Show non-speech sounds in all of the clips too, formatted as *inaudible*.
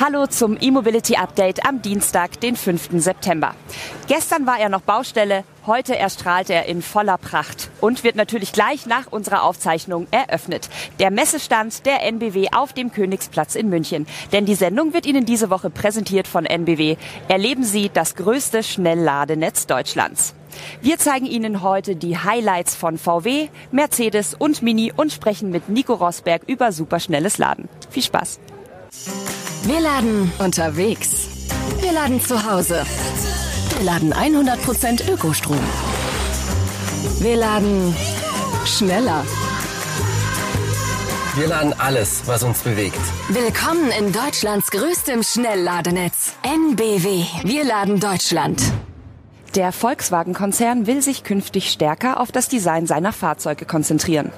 Hallo zum E-Mobility Update am Dienstag, den 5. September. Gestern war er noch Baustelle, heute erstrahlt er in voller Pracht und wird natürlich gleich nach unserer Aufzeichnung eröffnet. Der Messestand der NBW auf dem Königsplatz in München. Denn die Sendung wird Ihnen diese Woche präsentiert von NBW. Erleben Sie das größte Schnellladenetz Deutschlands. Wir zeigen Ihnen heute die Highlights von VW, Mercedes und Mini und sprechen mit Nico Rosberg über superschnelles Laden. Viel Spaß! Wir laden unterwegs. Wir laden zu Hause. Wir laden 100% Ökostrom. Wir laden schneller. Wir laden alles, was uns bewegt. Willkommen in Deutschlands größtem Schnellladenetz. NBW. Wir laden Deutschland. Der Volkswagen-Konzern will sich künftig stärker auf das Design seiner Fahrzeuge konzentrieren.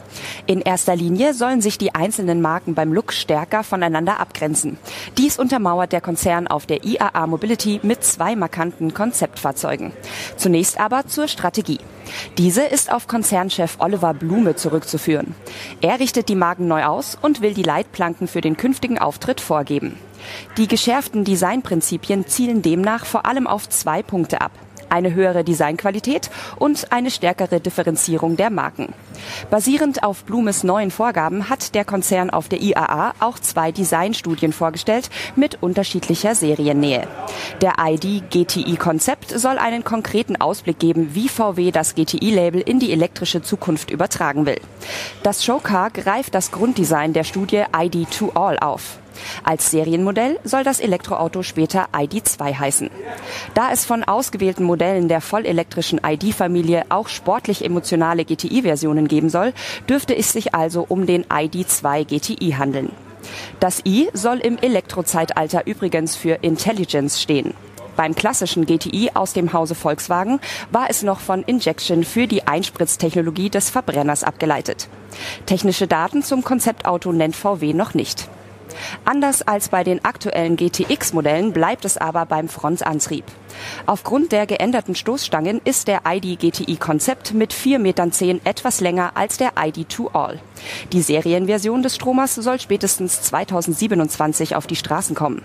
In erster Linie sollen sich die einzelnen Marken beim Look stärker voneinander abgrenzen. Dies untermauert der Konzern auf der IAA Mobility mit zwei markanten Konzeptfahrzeugen. Zunächst aber zur Strategie. Diese ist auf Konzernchef Oliver Blume zurückzuführen. Er richtet die Marken neu aus und will die Leitplanken für den künftigen Auftritt vorgeben. Die geschärften Designprinzipien zielen demnach vor allem auf zwei Punkte ab eine höhere Designqualität und eine stärkere Differenzierung der Marken. Basierend auf Blumes neuen Vorgaben hat der Konzern auf der IAA auch zwei Designstudien vorgestellt mit unterschiedlicher Seriennähe. Der ID GTI Konzept soll einen konkreten Ausblick geben, wie VW das GTI-Label in die elektrische Zukunft übertragen will. Das Showcar greift das Grunddesign der Studie ID to All auf. Als Serienmodell soll das Elektroauto später ID2 heißen. Da es von ausgewählten Modellen der vollelektrischen ID-Familie auch sportlich emotionale GTI-Versionen geben soll, dürfte es sich also um den ID2 GTI handeln. Das I soll im Elektrozeitalter übrigens für Intelligence stehen. Beim klassischen GTI aus dem Hause Volkswagen war es noch von Injection für die Einspritztechnologie des Verbrenners abgeleitet. Technische Daten zum Konzeptauto nennt VW noch nicht. Anders als bei den aktuellen GTX-Modellen bleibt es aber beim Frontantrieb. Aufgrund der geänderten Stoßstangen ist der ID GTI Konzept mit 4,10 Metern etwas länger als der ID2 All. Die Serienversion des Stromers soll spätestens 2027 auf die Straßen kommen.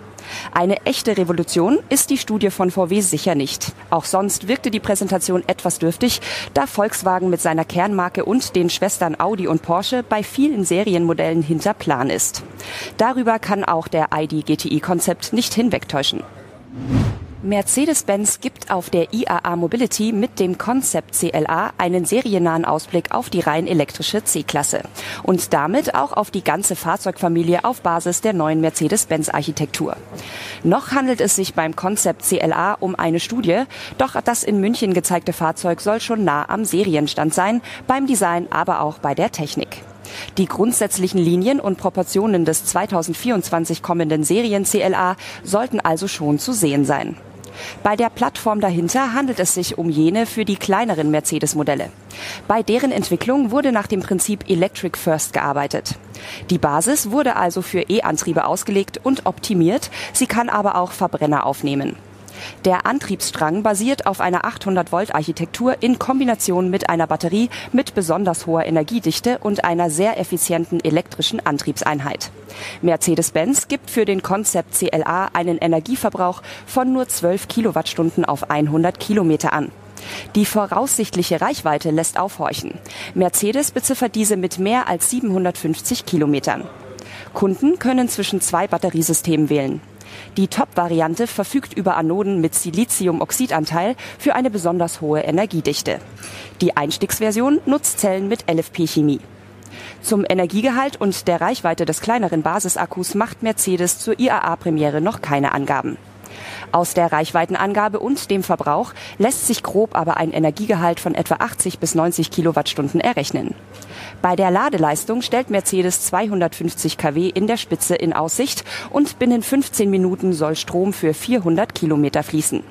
Eine echte Revolution ist die Studie von VW sicher nicht. Auch sonst wirkte die Präsentation etwas dürftig, da Volkswagen mit seiner Kernmarke und den Schwestern Audi und Porsche bei vielen Serienmodellen hinter Plan ist. Darüber kann auch der ID GTI Konzept nicht hinwegtäuschen. Mercedes-Benz gibt auf der IAA Mobility mit dem Concept CLA einen seriennahen Ausblick auf die rein elektrische C-Klasse und damit auch auf die ganze Fahrzeugfamilie auf Basis der neuen Mercedes-Benz-Architektur. Noch handelt es sich beim Concept CLA um eine Studie, doch das in München gezeigte Fahrzeug soll schon nah am Serienstand sein, beim Design, aber auch bei der Technik. Die grundsätzlichen Linien und Proportionen des 2024 kommenden Serien CLA sollten also schon zu sehen sein. Bei der Plattform dahinter handelt es sich um jene für die kleineren Mercedes-Modelle. Bei deren Entwicklung wurde nach dem Prinzip Electric First gearbeitet. Die Basis wurde also für E-Antriebe ausgelegt und optimiert, sie kann aber auch Verbrenner aufnehmen. Der Antriebsstrang basiert auf einer 800-Volt-Architektur in Kombination mit einer Batterie mit besonders hoher Energiedichte und einer sehr effizienten elektrischen Antriebseinheit. Mercedes-Benz gibt für den Concept CLA einen Energieverbrauch von nur 12 Kilowattstunden auf 100 Kilometer an. Die voraussichtliche Reichweite lässt aufhorchen. Mercedes beziffert diese mit mehr als 750 Kilometern. Kunden können zwischen zwei Batteriesystemen wählen. Die Top-Variante verfügt über Anoden mit Siliziumoxidanteil für eine besonders hohe Energiedichte. Die Einstiegsversion nutzt Zellen mit LFP-Chemie. Zum Energiegehalt und der Reichweite des kleineren Basisakkus macht Mercedes zur IAA-Premiere noch keine Angaben. Aus der Reichweitenangabe und dem Verbrauch lässt sich grob aber ein Energiegehalt von etwa 80 bis 90 Kilowattstunden errechnen. Bei der Ladeleistung stellt Mercedes 250 kW in der Spitze in Aussicht und binnen 15 Minuten soll Strom für 400 Kilometer fließen.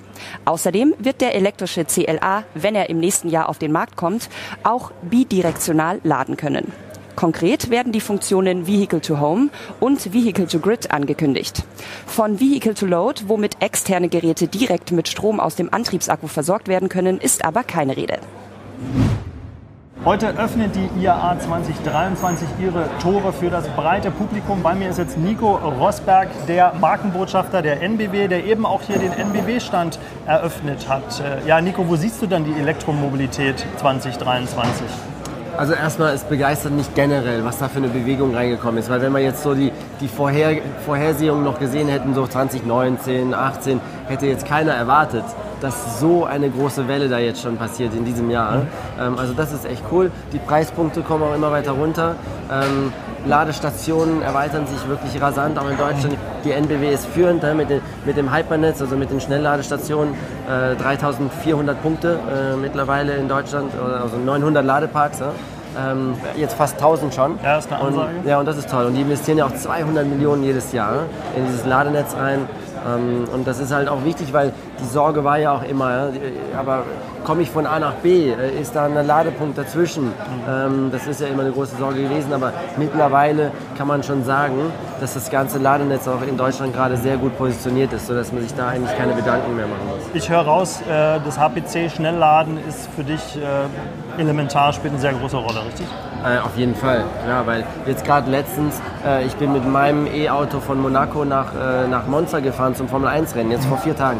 Außerdem wird der elektrische CLA, wenn er im nächsten Jahr auf den Markt kommt, auch bidirektional laden können. Konkret werden die Funktionen Vehicle to Home und Vehicle to Grid angekündigt. Von Vehicle to Load, womit externe Geräte direkt mit Strom aus dem Antriebsakku versorgt werden können, ist aber keine Rede. Heute öffnet die IAA 2023 ihre Tore für das breite Publikum. Bei mir ist jetzt Nico Rosberg, der Markenbotschafter der NBW, der eben auch hier den NBW-Stand eröffnet hat. Äh, ja, Nico, wo siehst du denn die Elektromobilität 2023? Also erstmal ist begeistert nicht generell, was da für eine Bewegung reingekommen ist. Weil wenn wir jetzt so die, die Vorher, Vorhersehungen noch gesehen hätten, so 2019, 18, hätte jetzt keiner erwartet, dass so eine große Welle da jetzt schon passiert in diesem Jahr. Ähm, also das ist echt cool. Die Preispunkte kommen auch immer weiter runter. Ähm, Ladestationen erweitern sich wirklich rasant, auch in Deutschland. Die NBW ist führend ne, mit, den, mit dem Hypernetz, also mit den Schnellladestationen. Äh, 3400 Punkte äh, mittlerweile in Deutschland, also 900 Ladeparks. Ja. Ähm, jetzt fast 1000 schon. Ja, ist eine Ansage. Und, ja, und das ist toll. Und die investieren ja auch 200 Millionen jedes Jahr in dieses Ladenetz rein. Ähm, und das ist halt auch wichtig, weil die Sorge war ja auch immer, aber komme ich von A nach B, äh, ist da ein Ladepunkt dazwischen? Ähm, das ist ja immer eine große Sorge gewesen, aber mittlerweile kann man schon sagen, dass das ganze Ladenetz auch in Deutschland gerade sehr gut positioniert ist, sodass man sich da eigentlich keine Gedanken mehr machen muss. Ich höre raus, äh, das HPC-Schnellladen ist für dich äh, elementar, spielt eine sehr große Rolle, richtig? Äh, auf jeden Fall, ja, weil jetzt gerade letztens, äh, ich bin mit meinem E-Auto von Monaco nach, äh, nach Monza gefahren zum Formel 1 Rennen, jetzt vor vier Tagen.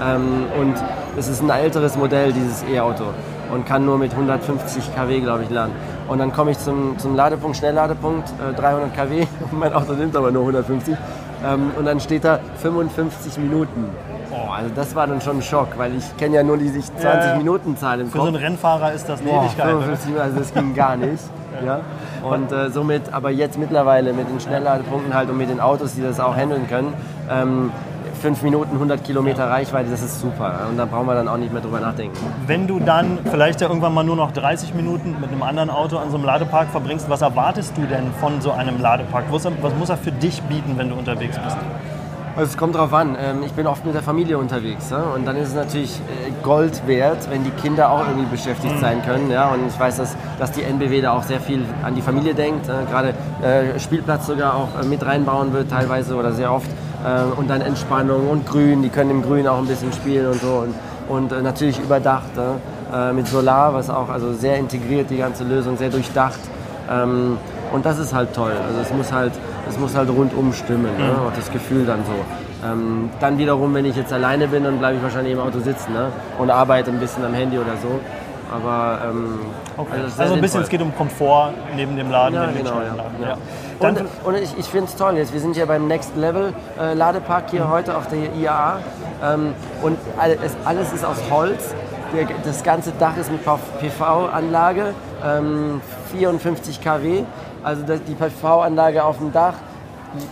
Ähm, und es ist ein älteres Modell, dieses E-Auto und kann nur mit 150 kW, glaube ich, laden. Und dann komme ich zum, zum Ladepunkt, Schnellladepunkt, äh, 300 kW, *laughs* mein Auto nimmt aber nur 150. Ähm, und dann steht da 55 Minuten. Also das war dann schon ein Schock, weil ich kenne ja nur die 20 Ja. Minuten Zahl im Für Kopf. so einen Rennfahrer ist das eine Boah, Ewigkeit. oder? 55, also das ging gar nicht. *laughs* ja. Und äh, somit, aber jetzt mittlerweile mit den Schnellladepunkten halt und mit den Autos, die das auch handeln können, ähm, 5 Minuten, 100 Kilometer Reichweite, das ist super. Und da brauchen wir dann auch nicht mehr drüber nachdenken. Wenn du dann vielleicht ja irgendwann mal nur noch 30 Minuten mit einem anderen Auto an so einem Ladepark verbringst, was erwartest du denn von so einem Ladepark? Was muss er für dich bieten, wenn du unterwegs bist? Also es kommt drauf an. Ähm, Ich bin oft mit der Familie unterwegs. ja. Und dann ist es natürlich äh, Gold wert, wenn die Kinder auch irgendwie beschäftigt sein können. Ja. Und ich weiß, dass, dass die NBW da auch sehr viel an die Familie denkt. ja. Gerade äh, Spielplatz sogar auch äh, mit reinbauen wird teilweise oder sehr oft. Äh, Und dann Entspannung und Grün. Die können im Grün auch ein bisschen spielen und so. Und, und natürlich überdacht. Äh, mit Solar, was auch also sehr integriert, die ganze Lösung, sehr durchdacht. Und das ist halt toll. Also es muss halt, es muss halt rundum stimmen. Ne? Auch das Gefühl dann so. Ähm, dann wiederum, wenn ich jetzt alleine bin, dann bleibe ich wahrscheinlich im Auto sitzen ne? und arbeite ein bisschen am Handy oder so. Aber ähm, Okay. also Also ein bisschen, sinnvoll. es geht um Komfort neben dem Laden, Ja, neben genau, ja. Schnellladen. ja. Ja. Und, und ich, ich finde es toll jetzt. Wir sind hier beim Next Level äh, Ladepark hier heute auf der IAA. Ähm, und all- es, alles ist aus Holz. Der, das ganze Dach ist mit PV-Anlage, ähm, 54 kW. Also das, die PV-Anlage auf dem Dach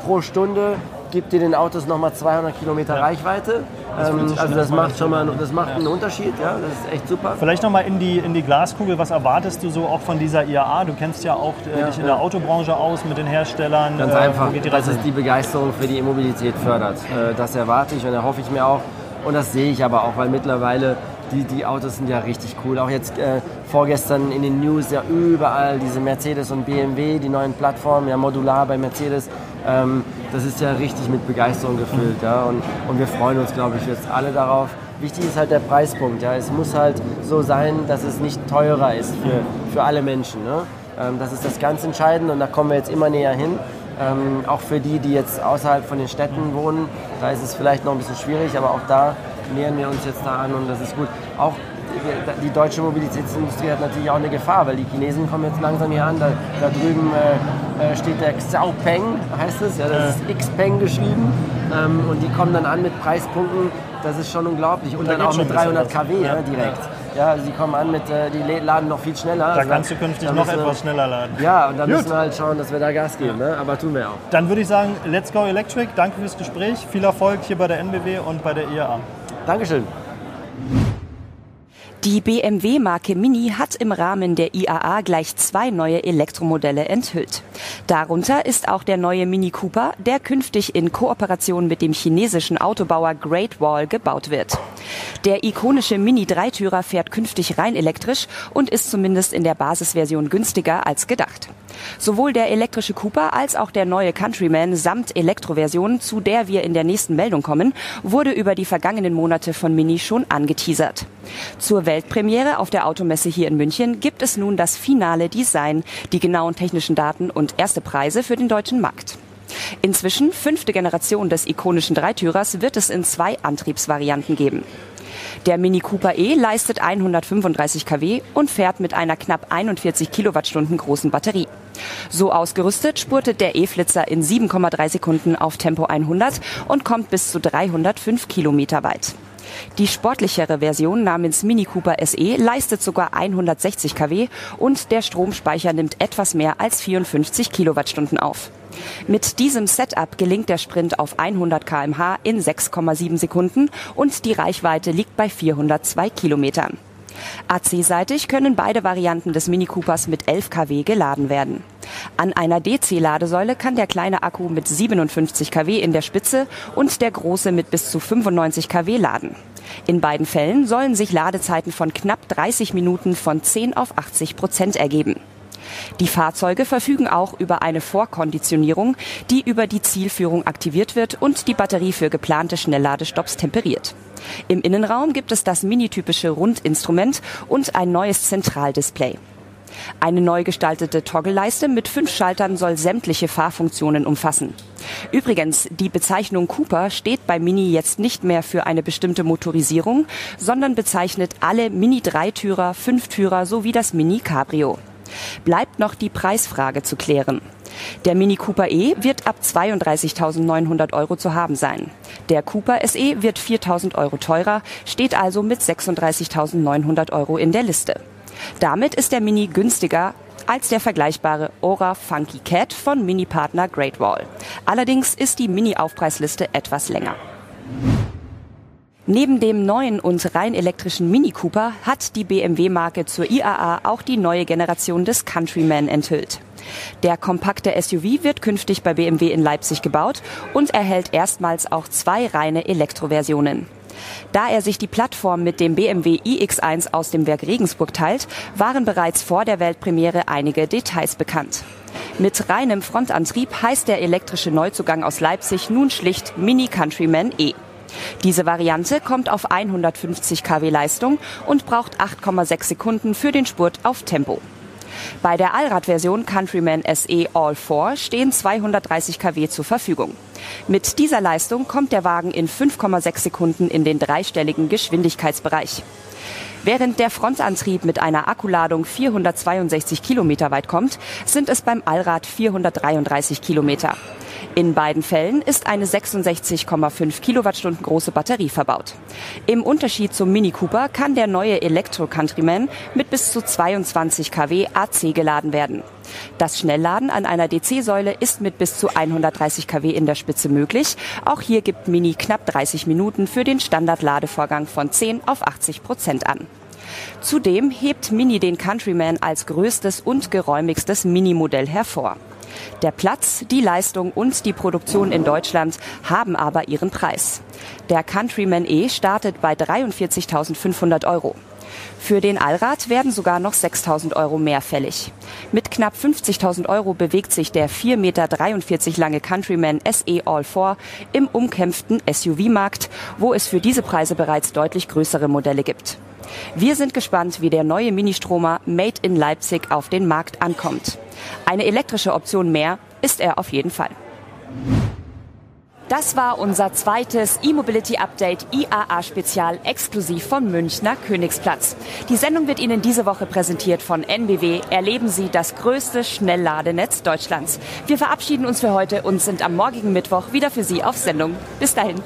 pro Stunde gibt dir den Autos nochmal 200 Kilometer Reichweite. Ähm, also das macht schon mal das macht einen Unterschied. Ja, das ist echt super. Vielleicht nochmal in die, in die Glaskugel, was erwartest du so auch von dieser IAA? Du kennst ja auch äh, Ja, dich in ja. der Autobranche aus mit den Herstellern. Ganz Äh, einfach, dass es die Begeisterung für die E-Mobilität fördert. Äh, Das erwarte ich und erhoffe ich mir auch. Und das sehe ich aber auch, weil mittlerweile die, die Autos sind ja richtig cool. Auch jetzt äh, vorgestern in den News ja überall diese Mercedes und BMW, die neuen Plattformen, ja modular bei Mercedes. Ähm, das ist ja richtig mit Begeisterung gefüllt. Ja? Und, und wir freuen uns, glaube ich, jetzt alle darauf. Wichtig ist halt der Preispunkt. Ja? Es muss halt so sein, dass es nicht teurer ist für, für alle Menschen. Ne? Ähm, das ist das ganz Entscheidende und da kommen wir jetzt immer näher hin. Ähm, auch für die, die jetzt außerhalb von den Städten wohnen, da ist es vielleicht noch ein bisschen schwierig, aber auch da nähern wir uns jetzt da an und das ist gut. Auch die, deutsche Mobilitätsindustrie hat natürlich auch eine Gefahr, weil die Chinesen kommen jetzt langsam hier an. Da, da drüben äh, äh, steht der Xiaopeng, heißt es, ja, das ist Xpeng geschrieben. Ähm, und die kommen dann an mit Preispunkten, das ist schon unglaublich. Und Da dann auch mit ein bisschen 300 was. kW ja, Ja, direkt. Ja, sie kommen an mit, äh, die laden noch viel schneller. Da Also kannst du künftig noch wir- etwas schneller laden. Ja, und da müssen wir halt schauen, dass wir da Gas geben. Ne? Aber tun wir auch. Dann würde ich sagen, let's go Electric. Danke fürs Gespräch. Viel Erfolg hier bei der NBW und bei der IAA. Dankeschön. Die BMW-Marke Mini hat im Rahmen der IAA gleich zwei neue Elektromodelle enthüllt. Darunter ist auch der neue Mini Cooper, der künftig in Kooperation mit dem chinesischen Autobauer Great Wall gebaut wird. Der ikonische Mini-Dreitürer fährt künftig rein elektrisch und ist zumindest in der Basisversion günstiger als gedacht. Sowohl der elektrische Cooper als auch der neue Countryman samt Elektroversion, zu der wir in der nächsten Meldung kommen, wurde über die vergangenen Monate von Mini schon angeteasert. Zur Weltpremiere auf der Automesse hier in München gibt es nun das finale Design, die genauen technischen Daten und erste Preise für den deutschen Markt. Inzwischen, fünfte Generation des ikonischen Dreitürers, wird es in zwei Antriebsvarianten geben. Der Mini Cooper E leistet 135 kW und fährt mit einer knapp 41 Kilowattstunden großen Batterie. So ausgerüstet spurtet der E-Flitzer in 7,3 Sekunden auf Tempo 100 und kommt bis zu 305 Kilometer weit. Die sportlichere Version namens Mini Cooper SE leistet sogar 160 kW und der Stromspeicher nimmt etwas mehr als 54 Kilowattstunden auf. Mit diesem Setup gelingt der Sprint auf 100 kmh in 6,7 Sekunden und die Reichweite liegt bei 402 Kilometern. AC-seitig können beide Varianten des Mini Coopers mit 11 kW geladen werden. An einer DC-Ladesäule kann der kleine Akku mit 57 kW in der Spitze und der große mit bis zu 95 kW laden. In beiden Fällen sollen sich Ladezeiten von knapp 30 Minuten von 10 auf 80 Prozent ergeben. Die Fahrzeuge verfügen auch über eine Vorkonditionierung, die über die Zielführung aktiviert wird und die Batterie für geplante Schnellladestopps temperiert. Im Innenraum gibt es das minitypische Rundinstrument und ein neues Zentraldisplay. Eine neu gestaltete Toggle-Leiste mit fünf Schaltern soll sämtliche Fahrfunktionen umfassen. Übrigens, die Bezeichnung Cooper steht bei Mini jetzt nicht mehr für eine bestimmte Motorisierung, sondern bezeichnet alle Mini-Dreitürer, Fünftürer sowie das Mini Cabrio. Bleibt noch die Preisfrage zu klären. Der Mini Cooper E wird ab 32.900 Euro zu haben sein. Der Cooper SE wird 4.000 Euro teurer, steht also mit 36.900 Euro in der Liste. Damit ist der Mini günstiger als der vergleichbare Ora Funky Cat von Mini-Partner Great Wall. Allerdings ist die Mini-Aufpreisliste etwas länger. Neben dem neuen und rein elektrischen Mini Cooper hat die BMW-Marke zur IAA auch die neue Generation des Countryman enthüllt. Der kompakte SUV wird künftig bei BMW in Leipzig gebaut und erhält erstmals auch zwei reine Elektroversionen. Da er sich die Plattform mit dem BMW iX1 aus dem Werk Regensburg teilt, waren bereits vor der Weltpremiere einige Details bekannt. Mit reinem Frontantrieb heißt der elektrische Neuzugang aus Leipzig nun schlicht Mini Countryman E. Diese Variante kommt auf 150 kW Leistung und braucht 8,6 Sekunden für den Spurt auf Tempo. Bei der Allradversion Countryman SE All 4 stehen 230 kW zur Verfügung. Mit dieser Leistung kommt der Wagen in 5,6 Sekunden in den dreistelligen Geschwindigkeitsbereich. Während der Frontantrieb mit einer Akkuladung 462 Kilometer weit kommt, sind es beim Allrad 433 Kilometer. In beiden Fällen ist eine 66,5 Kilowattstunden große Batterie verbaut. Im Unterschied zum Mini Cooper kann der neue Elektro Countryman mit bis zu 22 kW AC geladen werden. Das Schnellladen an einer DC-Säule ist mit bis zu 130 kW in der Spitze möglich. Auch hier gibt Mini knapp 30 Minuten für den Standardladevorgang von 10 auf 80 Prozent an. Zudem hebt Mini den Countryman als größtes und geräumigstes Minimodell hervor. Der Platz, die Leistung und die Produktion in Deutschland haben aber ihren Preis. Der Countryman E startet bei 43.500 Euro. Für den Allrad werden sogar noch 6.000 Euro mehr fällig. Mit knapp 50.000 Euro bewegt sich der 4,43 Meter lange Countryman SE All 4 im umkämpften SUV-Markt, wo es für diese Preise bereits deutlich größere Modelle gibt. Wir sind gespannt, wie der neue Ministromer Made in Leipzig auf den Markt ankommt. Eine elektrische Option mehr ist er auf jeden Fall. Das war unser zweites E-Mobility Update IAA Spezial exklusiv vom Münchner Königsplatz. Die Sendung wird Ihnen diese Woche präsentiert von NBW. Erleben Sie das größte Schnellladenetz Deutschlands. Wir verabschieden uns für heute und sind am morgigen Mittwoch wieder für Sie auf Sendung. Bis dahin.